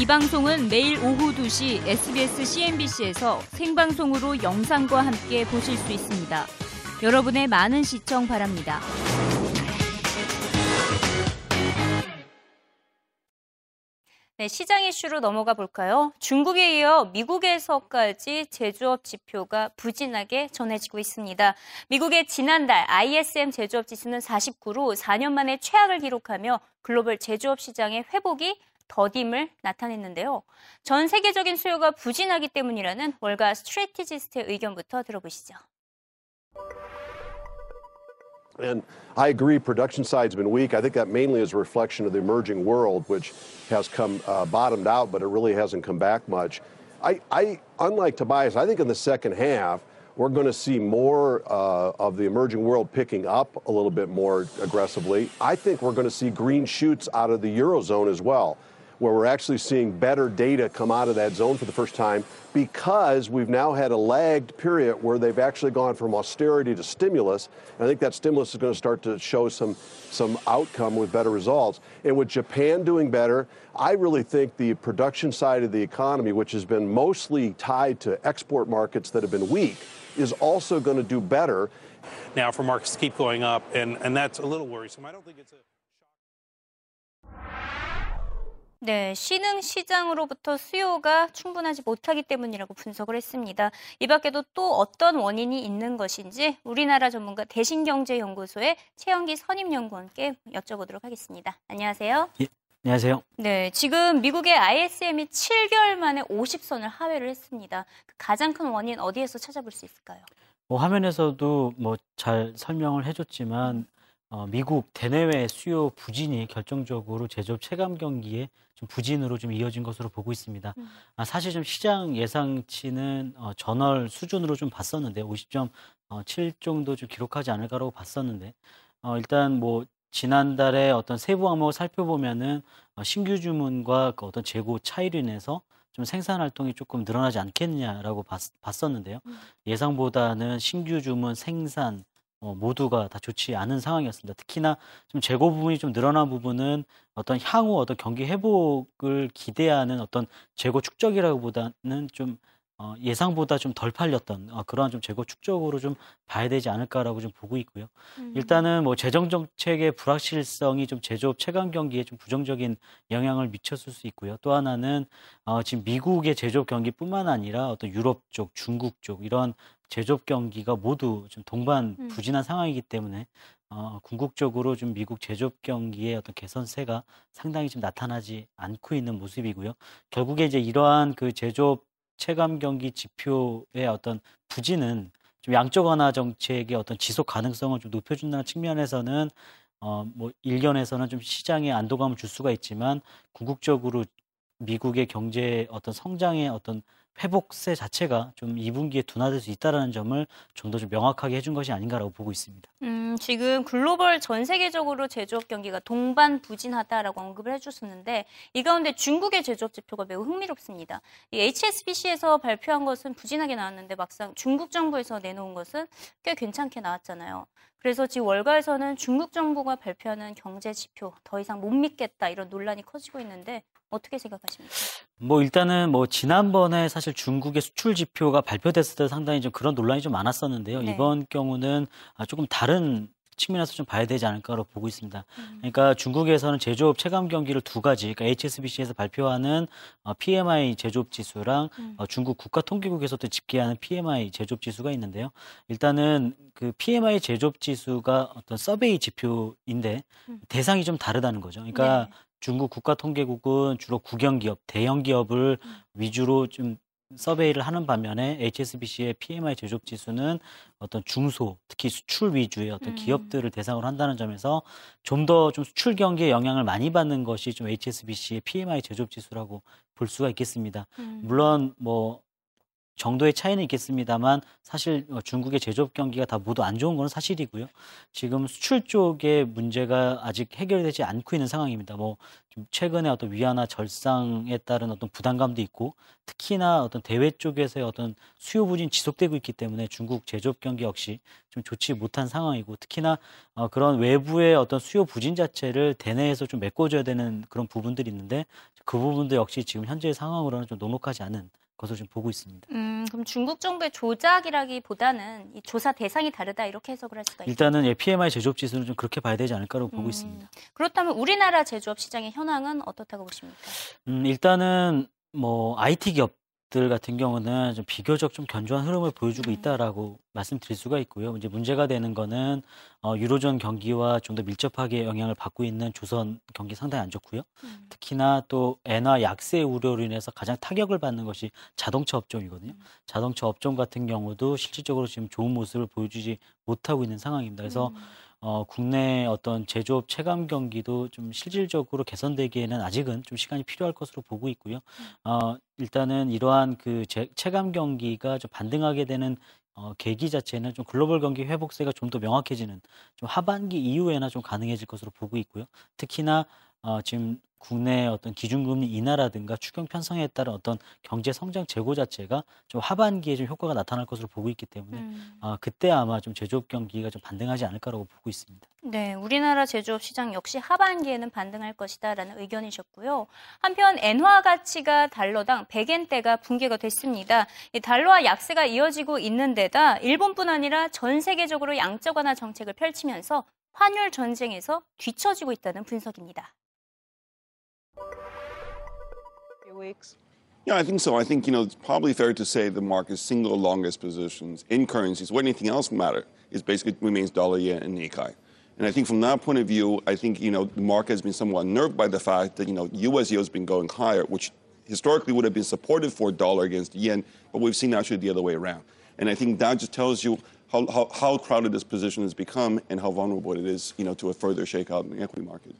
이 방송은 매일 오후 2시 SBS CNBC에서 생방송으로 영상과 함께 보실 수 있습니다. 여러분의 많은 시청 바랍니다. 네, 시장 이슈로 넘어가 볼까요? 중국에 이어 미국에서까지 제조업 지표가 부진하게 전해지고 있습니다. 미국의 지난달 ISM 제조업 지수는 49로 4년 만에 최악을 기록하며 글로벌 제조업 시장의 회복이 더딤을 나타냈는데요. 전 세계적인 수요가 부진하기 때문이라는 월가 스트레티지스트의 의견부터 들어보시죠. And I agree, production side's been weak. I think that mainly is a reflection of the emerging world, which has come uh, bottomed out, but it really hasn't come back much. I, I, unlike Tobias, I think in the second half, we're going to see more uh, of the emerging world picking up a little bit more aggressively. I think we're going to see green shoots out of the Eurozone as well where we're actually seeing better data come out of that zone for the first time because we've now had a lagged period where they've actually gone from austerity to stimulus. And I think that stimulus is going to start to show some some outcome with better results. And with Japan doing better, I really think the production side of the economy, which has been mostly tied to export markets that have been weak, is also going to do better. Now, for markets to keep going up, and, and that's a little worrisome. I don't think it's a 네, 신흥 시장으로부터 수요가 충분하지 못하기 때문이라고 분석을 했습니다. 이 밖에도 또 어떤 원인이 있는 것인지 우리나라 전문가 대신경제연구소의 최영기 선임연구원께 여쭤보도록 하겠습니다. 안녕하세요. 예, 안녕하세요. 네, 지금 미국의 ISM이 7개월 만에 50선을 하회를 했습니다. 그 가장 큰 원인 어디에서 찾아볼 수 있을까요? 뭐 화면에서도 뭐 잘 설명을 해줬지만 어, 미국 대내외 수요 부진이 결정적으로 제조업 체감 경기에 좀 부진으로 좀 이어진 것으로 보고 있습니다. 음. 아, 사실 좀 시장 예상치는 어, 전월 수준으로 좀 봤었는데 50.7 어, 정도 좀 기록하지 않을까라고 봤었는데 어, 일단 뭐 지난달에 어떤 세부 항목을 살펴보면은 어, 신규 주문과 그 어떤 재고 차이로 인해서 좀 생산 활동이 조금 늘어나지 않겠느냐라고 봤, 봤었는데요. 음. 예상보다는 신규 주문 생산 어, 모두가 다 좋지 않은 상황이었습니다. 특히나 좀 재고 부분이 좀 늘어난 부분은 어떤 향후 어떤 경기 회복을 기대하는 어떤 재고 축적이라기보다는 좀 어, 예상보다 좀 덜 팔렸던 어, 그러한 좀 재고 축적으로 좀 봐야 되지 않을까라고 좀 보고 있고요. 음. 일단은 뭐 재정 정책의 불확실성이 좀 제조업 체감 경기에 좀 부정적인 영향을 미쳤을 수 있고요. 또 하나는 어, 지금 미국의 제조업 경기뿐만 아니라 어떤 유럽 쪽, 중국 쪽 이런 제조업 경기가 모두 좀 동반 음. 부진한 음. 상황이기 때문에 어, 궁극적으로 좀 미국 제조업 경기의 어떤 개선세가 상당히 좀 나타나지 않고 있는 모습이고요. 결국에 이제 이러한 그 제조업 체감 경기 지표의 어떤 부진은 좀 양적 완화 정책의 어떤 지속 가능성을 좀 높여준다는 측면에서는 어, 뭐 일견에서는 좀 시장에 안도감을 줄 수가 있지만 궁극적으로 미국의 경제 어떤 성장의 어떤 회복세 자체가 좀 2분기에 둔화될 수 있다는 점을 좀 더 좀 명확하게 해준 것이 아닌가라고 보고 있습니다. 음, 지금 글로벌 전 세계적으로 제조업 경기가 동반 부진하다라고 언급을 해주셨는데 이 가운데 중국의 제조업 지표가 매우 흥미롭습니다. 이 HSBC에서 발표한 것은 부진하게 나왔는데 막상 중국 정부에서 내놓은 것은 꽤 괜찮게 나왔잖아요. 그래서 지금 월가에서는 중국 정부가 발표하는 경제 지표 더 이상 못 믿겠다 이런 논란이 커지고 있는데 어떻게 생각하십니까? 뭐 일단은 뭐 지난번에 사실 중국의 수출 지표가 발표됐을 때 상당히 좀 그런 논란이 좀 많았었는데요. 네. 이번 경우는 아, 조금 다른 측면에서 좀 봐야 되지 않을까로 보고 있습니다. 음. 그러니까 중국에서는 제조업 체감 경기를 두 가지, 그러니까 HSBC에서 발표하는 어, PMI 제조업 지수랑 음. 어, 중국 국가통계국에서도 집계하는 PMI 제조업 지수가 있는데요. 일단은 그 PMI 제조업 지수가 어떤 서베이 지표인데 음. 대상이 좀 다르다는 거죠. 그러니까 네. 중국 국가통계국은 주로 국영기업, 대형기업을 음. 위주로 좀 서베이를 하는 반면에 HSBC의 PMI 제조업 지수는 어떤 중소, 특히 수출 위주의 어떤 음. 기업들을 대상으로 한다는 점에서 좀 더좀 좀 수출 경기에 영향을 많이 받는 것이 좀 HSBC의 PMI 제조업 지수라고 볼 수가 있겠습니다. 음. 물론 뭐 정도의 차이는 있겠습니다만 사실 어, 중국의 제조업 경기가 다 모두 안 좋은 건 사실이고요. 지금 수출 쪽의 문제가 아직 해결되지 않고 있는 상황입니다. 뭐 최근에 어떤 위안화 절상에 따른 어떤 부담감도 있고 특히나 어떤 대외 쪽에서의 어떤 수요 부진 지속되고 있기 때문에 중국 제조업 경기 역시 좀 좋지 못한 상황이고 특히나 어, 그런 외부의 어떤 수요 부진 자체를 대내에서 좀 메꿔줘야 되는 그런 부분들이 있는데 그 부분도 역시 지금 현재의 상황으로는 좀 녹록하지 않은 것으로 좀 보고 있습니다. 음, 그럼 중국 정부의 조작이라기보다는 이 조사 대상이 다르다 이렇게 해석을 할 수가 있죠. 일단은 예, PMI 제조업 지수는 좀 그렇게 봐야 되지 않을까라고 보고 음, 있습니다. 그렇다면 우리나라 제조업 시장의 현황은 어떻다고 보십니까? 음, 일단은 뭐 IT 기업 들 같은 경우는 좀 비교적 좀 견조한 흐름을 보여주고 음. 있다라고 말씀드릴 수가 있고요. 이제 문제가 되는 거는 어, 유로존 경기와 좀 더 밀접하게 영향을 받고 있는 조선 경기 상당히 안 좋고요. 음. 특히나 또 엔화 약세 우려로 인해서 가장 타격을 받는 것이 자동차 업종이거든요. 음. 자동차 업종 같은 경우도 실질적으로 지금 좋은 모습을 보여주지 못하고 있는 상황입니다. 그래서 음. 어, 국내 어떤 제조업 체감 경기도 좀 실질적으로 개선되기에는 아직은 좀 시간이 필요할 것으로 보고 있고요. 어, 일단은 이러한 그 제, 체감 경기가 좀 반등하게 되는 어, 계기 자체는 좀 글로벌 경기 회복세가 좀 더 명확해지는 좀 하반기 이후에나 좀 가능해질 것으로 보고 있고요. 특히나 어, 지금 국내 어떤 기준금리 인하라든가 추경 편성에 따른 어떤 경제 성장 재고 자체가 좀 하반기에 좀 효과가 나타날 것으로 보고 있기 때문에 음. 어, 그때 아마 좀 제조업 경기가 좀 반등하지 않을까라고 보고 있습니다. 네, 우리나라 제조업 시장 역시 하반기에는 반등할 것이다라는 의견이셨고요. 한편 엔화 가치가 달러당 100엔대가 붕괴가 됐습니다. 이 달러와 약세가 이어지고 있는 데다 일본뿐 아니라 전 세계적으로 양적 완화 정책을 펼치면서 환율 전쟁에서 뒤처지고 있다는 분석입니다. Weeks? Yeah, I think so. I think, you know, it's probably fair to say the market's single longest positions in currencies, what anything else matter, is basically remains dollar, yen, and Nikkei. And I think from that point of view, I think, you know, the market has been somewhat unnerved by the fact that, you know, US yield has been going higher, which historically would have been supportive for dollar against yen, but we've seen actually the other way around. And I think that just tells you how, how, how crowded this position has become and how vulnerable it is, you know, to a further shakeout in the equity market.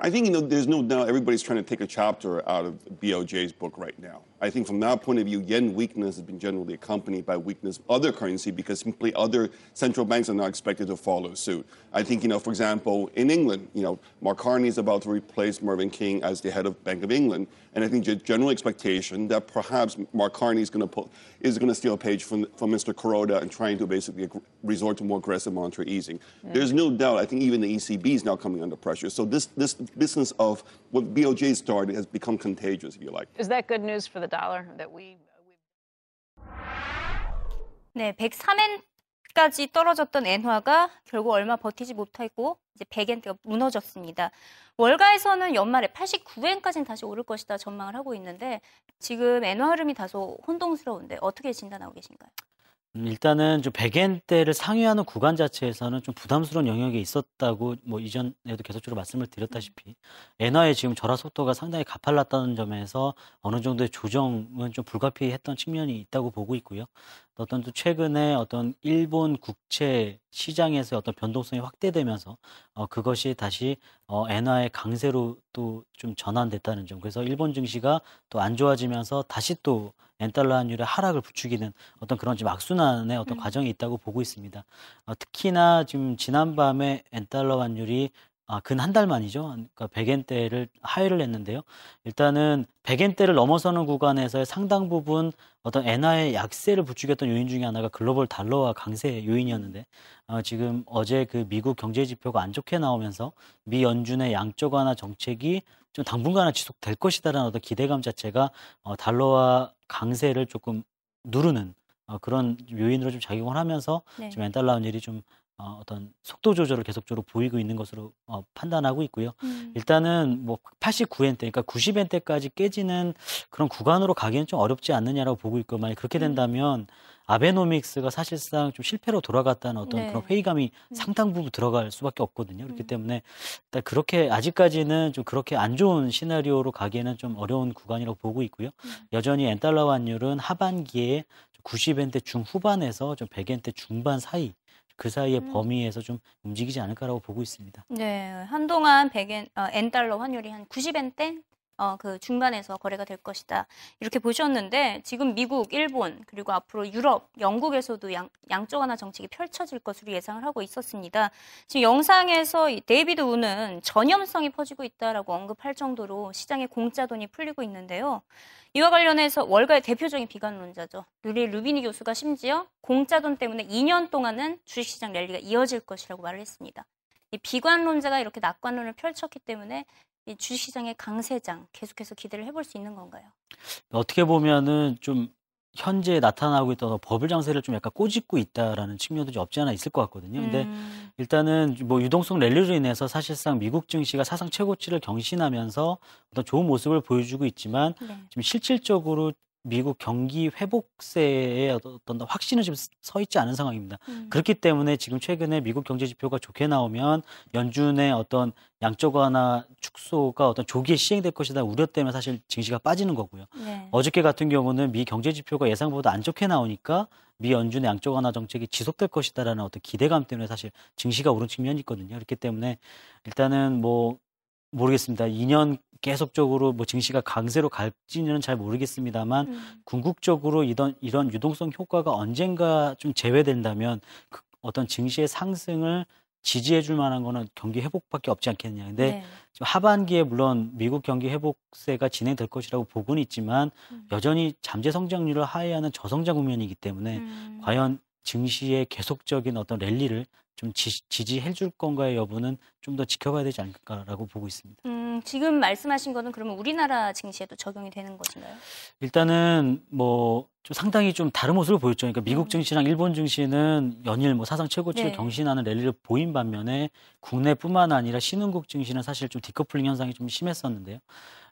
I think you know there's no doubt everybody's trying to take a chapter out of BOJ's book right now. I think from that point of view, yen weakness has been generally accompanied by weakness of other currency because simply other central banks are not expected to follow suit. I think you know, for example, in England, you know, Mark Carney is about to replace Mervyn King as the head of Bank of England, and I think the general expectation that perhaps Mark Carney is going to pull is going to steal a page from from Mr. Kuroda and trying to basically resort to more aggressive monetary easing. There's no doubt. I think even the ECB is now coming under pressure. So this this business of what BOJ started has become contagious, if you like. Is that good news for the dollar that we? 네, 103엔까지 떨어졌던 엔화가 결국 얼마 버티지 못하고 이제 100엔대가 무너졌습니다. 월가에서는 연말에 89엔까지는 다시 오를 것이다 전망을 하고 있는데 지금 엔화 흐름이 다소 혼동스러운데 어떻게 진단하고 계신가요? 음, 일단은 좀 100엔대를 상회하는 구간 자체에서는 좀 부담스러운 영역에 있었다고 뭐 이전에도 계속적으로 말씀을 드렸다시피 엔화의 지금 절하 속도가 상당히 가팔랐다는 점에서 어느 정도의 조정은 좀 불가피했던 측면이 있다고 보고 있고요. 어떤 또 최근에 어떤 일본 국채 시장에서의 어떤 변동성이 확대되면서 어, 그것이 다시 어, 엔화의 강세로 또 좀 전환됐다는 점. 그래서 일본 증시가 또 안 좋아지면서 다시 또 엔달러 환율의 하락을 부추기는 어떤 그런 지금 악순환의 어떤 음. 과정이 있다고 보고 있습니다. 어, 특히나 지금 지난밤에 엔달러 환율이 아, 근 한 달 만이죠. 그러니까 100엔대를 하회를 했는데요. 일단은 100엔대를 넘어서는 구간에서의 상당 부분 어떤 엔화의 약세를 부추겼던 요인 중에 하나가 글로벌 달러와 강세 요인이었는데 어, 지금 어제 그 미국 경제 지표가 안 좋게 나오면서 미 연준의 양적 완화 정책이 좀 당분간은 지속될 것이다라는 어떤 기대감 자체가 어, 달러와 강세를 조금 누르는 어, 그런 요인으로 좀 작용을 하면서 네. 지금 엔달러 환율이 좀 어, 어떤 속도 조절을 계속적으로 보이고 있는 것으로 어, 판단하고 있고요. 음. 일단은 뭐 89엔 대, 그러니까 90엔 대까지 깨지는 그런 구간으로 가기엔 좀 어렵지 않느냐라고 보고 있고 만약 그렇게 음. 된다면 아베노믹스가 사실상 좀 실패로 돌아갔다는 어떤 네. 그런 회의감이 음. 상당 부분 들어갈 수밖에 없거든요. 그렇기 음. 때문에 일단 그렇게 아직까지는 좀 그렇게 안 좋은 시나리오로 가기에는 좀 어려운 구간이라고 보고 있고요. 음. 여전히 엔달러 환율은 하반기에 90엔대 중후반에서 좀 100엔대 중반 사이 그 사이의 음. 범위에서 좀 움직이지 않을까라고 보고 있습니다. 네, 한동안 100엔, 어, 엔달러 환율이 한 90엔대 어, 그 중반에서 거래가 될 것이다. 이렇게 보셨는데 지금 미국, 일본 그리고 앞으로 유럽, 영국에서도 양, 양적 완화 정책이 펼쳐질 것으로 예상을 하고 있었습니다. 지금 영상에서 이 데이비드 우는 전염성이 퍼지고 있다라고 언급할 정도로 시장에 공짜 돈이 풀리고 있는데요. 이와 관련해서 월가의 대표적인 비관론자죠. 누리 루비니 교수가 심지어 공짜 돈 때문에 2년 동안은 주식시장 랠리가 이어질 것이라고 말을 했습니다. 이 비관론자가 이렇게 낙관론을 펼쳤기 때문에 이 주식시장의 강세장 계속해서 기대를 해볼 수 있는 건가요? 어떻게 보면은 좀 현재 나타나고 있던 버블 장세를 좀 약간 꼬집고 있다라는 측면도 좀 없지 않아 있을 것 같거든요. 근데 음, 일단은 뭐 유동성 랠리로 인해서 사실상 미국 증시가 사상 최고치를 경신하면서 어떤 좋은 모습을 보여주고 있지만 네. 지금 실질적으로 미국 경기 회복세의 어떤 확신은 지금 서 있지 않은 상황입니다. 음. 그렇기 때문에 지금 최근에 미국 경제 지표가 좋게 나오면 연준의 어떤 양적 완화 축소가 어떤 조기에 시행될 것이다 우려 때문에 사실 증시가 빠지는 거고요. 네. 어저께 같은 경우는 미 경제 지표가 예상보다 안 좋게 나오니까 미 연준의 양적 완화 정책이 지속될 것이다라는 어떤 기대감 때문에 사실 증시가 오른 측면이 있거든요. 그렇기 때문에 일단은 뭐 모르겠습니다. 2년 계속적으로 뭐 증시가 강세로 갈지는 잘 모르겠습니다만 음. 궁극적으로 이런 이런 유동성 효과가 언젠가 좀 제외된다면 그 어떤 증시의 상승을 지지해 줄 만한 거는 경기 회복밖에 없지 않겠느냐. 근데 네. 지금 하반기에 물론 미국 경기 회복세가 진행될 것이라고 보고는 있지만 음. 여전히 잠재 성장률을 하회하는 저성장 국면이기 때문에 음. 과연 증시의 계속적인 어떤 랠리를 좀 지, 지지해 줄 건가의 여부는 좀 더 지켜봐야 되지 않을까라고 보고 있습니다. 음, 지금 말씀하신 거는 그러면 우리나라 증시에도 적용이 되는 것인가요? 일단은 뭐 좀 상당히 좀 다른 모습을 보였죠. 그러니까 미국 음. 증시랑 일본 증시는 연일 뭐 사상 최고치를 네. 경신하는 랠리를 보인 반면에 국내뿐만 아니라 신흥국 증시는 사실 좀 디커플링 현상이 좀 심했었는데요.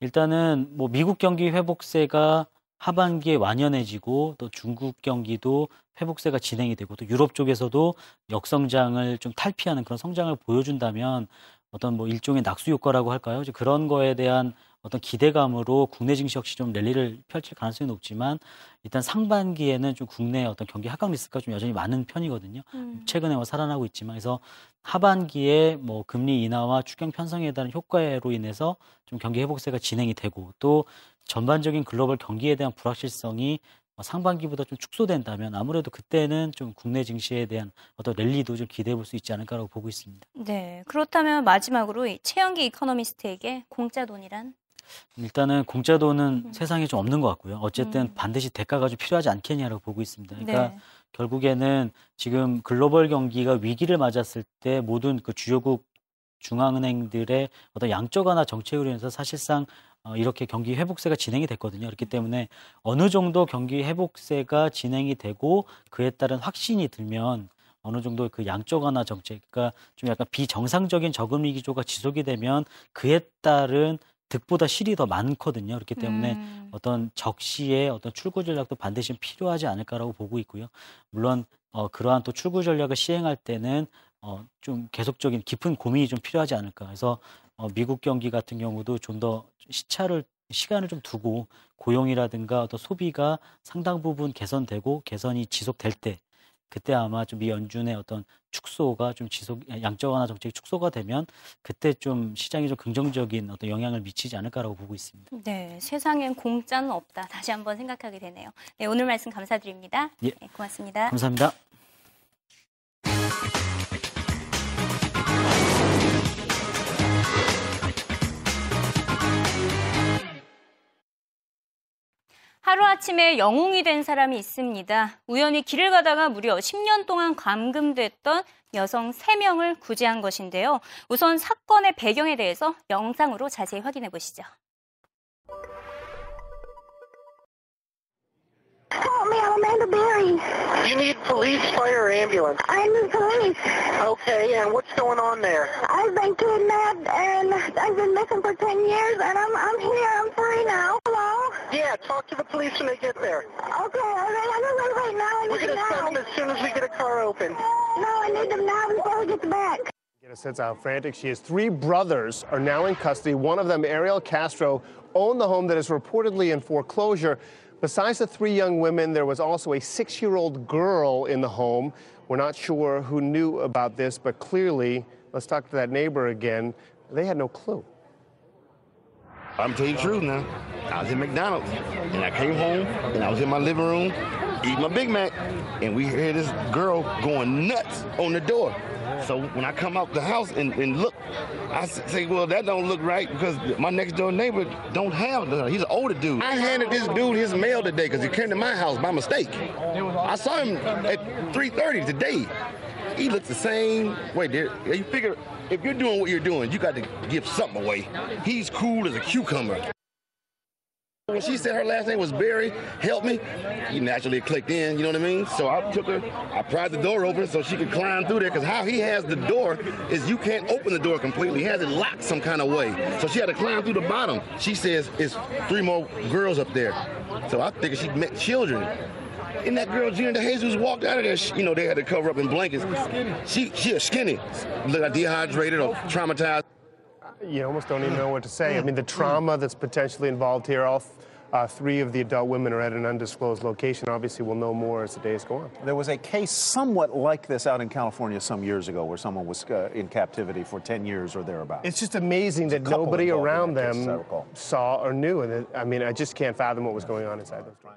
일단은 뭐 미국 경기 회복세가 하반기에 완연해지고 또 중국 경기도 회복세가 진행이 되고 또 유럽 쪽에서도 역성장을 좀 탈피하는 그런 성장을 보여준다면 어떤 뭐 일종의 낙수 효과라고 할까요? 이제 그런 거에 대한 어떤 기대감으로 국내 증시 역시 좀 랠리를 펼칠 가능성이 높지만 일단 상반기에는 좀 국내 어떤 경기 하강 리스크가 좀 여전히 많은 편이거든요. 음. 최근에 뭐 살아나고 있지만 그래서 하반기에 뭐 금리 인하와 추경 편성에 대한 효과로 인해서 좀 경기 회복세가 진행이 되고 또 전반적인 글로벌 경기에 대한 불확실성이 어, 상반기보다 좀 축소된다면 아무래도 그때는 좀 국내 증시에 대한 어떤 랠리도 좀 기대해 볼 수 있지 않을까라고 보고 있습니다. 네. 그렇다면 마지막으로 이 최영기 이코노미스트에게 공짜 돈이란? 일단은 공짜 돈은 세상에 좀 없는 것 같고요. 어쨌든 음. 반드시 대가가 좀 필요하지 않겠냐라고 보고 있습니다. 그러니까 네. 결국에는 지금 글로벌 경기가 위기를 맞았을 때 모든 그 주요국 중앙은행들의 어떤 양적 완화 정책으로 인해서 사실상 어, 이렇게 경기 회복세가 진행이 됐거든요. 그렇기 때문에 어느 정도 경기 회복세가 진행이 되고 그에 따른 확신이 들면 어느 정도 그 양적 완화 정책, 그러니까 좀 약간 비정상적인 저금리 기조가 지속이 되면 그에 따른 득보다 실이 더 많거든요. 그렇기 때문에 음. 어떤 적시의 어떤 출구 전략도 반드시 필요하지 않을까라고 보고 있고요. 물론 어, 그러한 또 출구 전략을 시행할 때는 어, 좀 계속적인 깊은 고민이 좀 필요하지 않을까. 그래서 어, 미국 경기 같은 경우도 좀 더 시차를 시간을 좀 두고 고용이라든가 어떤 소비가 상당 부분 개선되고 개선이 지속될 때 그때 아마 좀 이 연준의 어떤 축소가 좀 지속 양적 완화 정책이 축소가 되면 그때 좀 시장이 좀 긍정적인 어떤 영향을 미치지 않을까라고 보고 있습니다. 네, 세상엔 공짜는 없다. 다시 한번 생각하게 되네요. 네, 오늘 말씀 감사드립니다. 예. 네, 고맙습니다. 감사합니다. 하루아침에 영웅이 된 사람이 있습니다. 우연히 길을 가다가 무려 10년 동안 감금됐던 여성 3명을 구제한 것인데요. 우선 사건의 배경에 대해서 영상으로 자세히 확인해 보시죠. Help me, I'm Amanda Berry. You need police, fire, or ambulance. I'm the police. Okay, and what's going on there? I've been kidnapped and I've been missing for 10 years and I'm, I'm here. I'm free now. Hello? Yeah, talk to the police when they get there. Okay, all right. I'm going to right now. I We're need going them to send now. them as soon as we get a car open. No, I need them now before we get back. Get a sense how frantic she is. Three brothers are now in custody. One of them, Ariel Castro, owned the home that is reportedly in foreclosure. Besides the three young women, there was also a six year old girl in the home. We're not sure who knew about this, but clearly, let's talk to that neighbor again. They had no clue. I'm telling you the truth now. I was in McDonald's and I came home and I was in my living room eating my Big Mac and we hear this girl going nuts on the door. So when I come out the house and, and look, I say, well, that don't look right because my next door neighbor don't have the, he's an older dude. I handed this dude his mail today because he came to my house by mistake. I saw him at 3.30 today. He looks the same Wait, There, you figure if you're doing what you're doing, you got to give something away. He's cool as a cucumber. When she said her last name was Barry, help me, he naturally clicked in, you know what I mean? So I took her, I pried the door open so she could climb through there, because how he has the door is you can't open the door completely. He has it locked some kind of way. So she had to climb through the bottom. She says it's three more girls up there. So I figured she met children. And that girl, Gina DeJesus, walked out of there. She, you know, they had to cover up in blankets. She, she is skinny. Look like dehydrated or traumatized. You almost don't even know what to say. I mean, the trauma that's potentially involved here, all uh, three of the adult women are at an undisclosed location. Obviously, we'll know more as the days go on. There was a case somewhat like this out in California some years ago where someone was uh, in captivity for 10 years or thereabouts. It's just amazing that nobody around that case, as I them recall. saw or knew. And it, I mean, I just can't fathom what was going on inside those doors.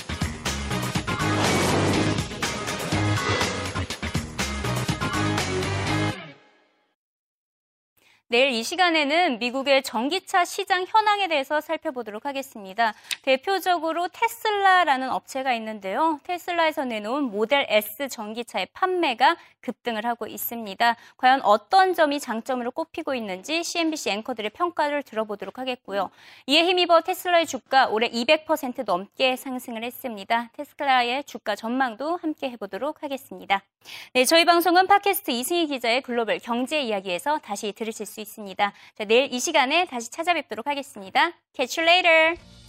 내일 이 시간에는 미국의 전기차 시장 현황에 대해서 살펴보도록 하겠습니다. 대표적으로 테슬라라는 업체가 있는데요. 테슬라에서 내놓은 모델 S 전기차의 판매가 급등을 하고 있습니다. 과연 어떤 점이 장점으로 꼽히고 있는지 CNBC 앵커들의 평가를 들어보도록 하겠고요. 이에 힘입어 테슬라의 주가 올해 200% 넘게 상승을 했습니다. 테슬라의 주가 전망도 함께 해보도록 하겠습니다. 네, 저희 방송은 팟캐스트 이승희 기자의 글로벌 경제 이야기에서 다시 들으실 수 있습니다. 자, 내일 이 시간에 다시 찾아뵙도록 하겠습니다. Catch you later!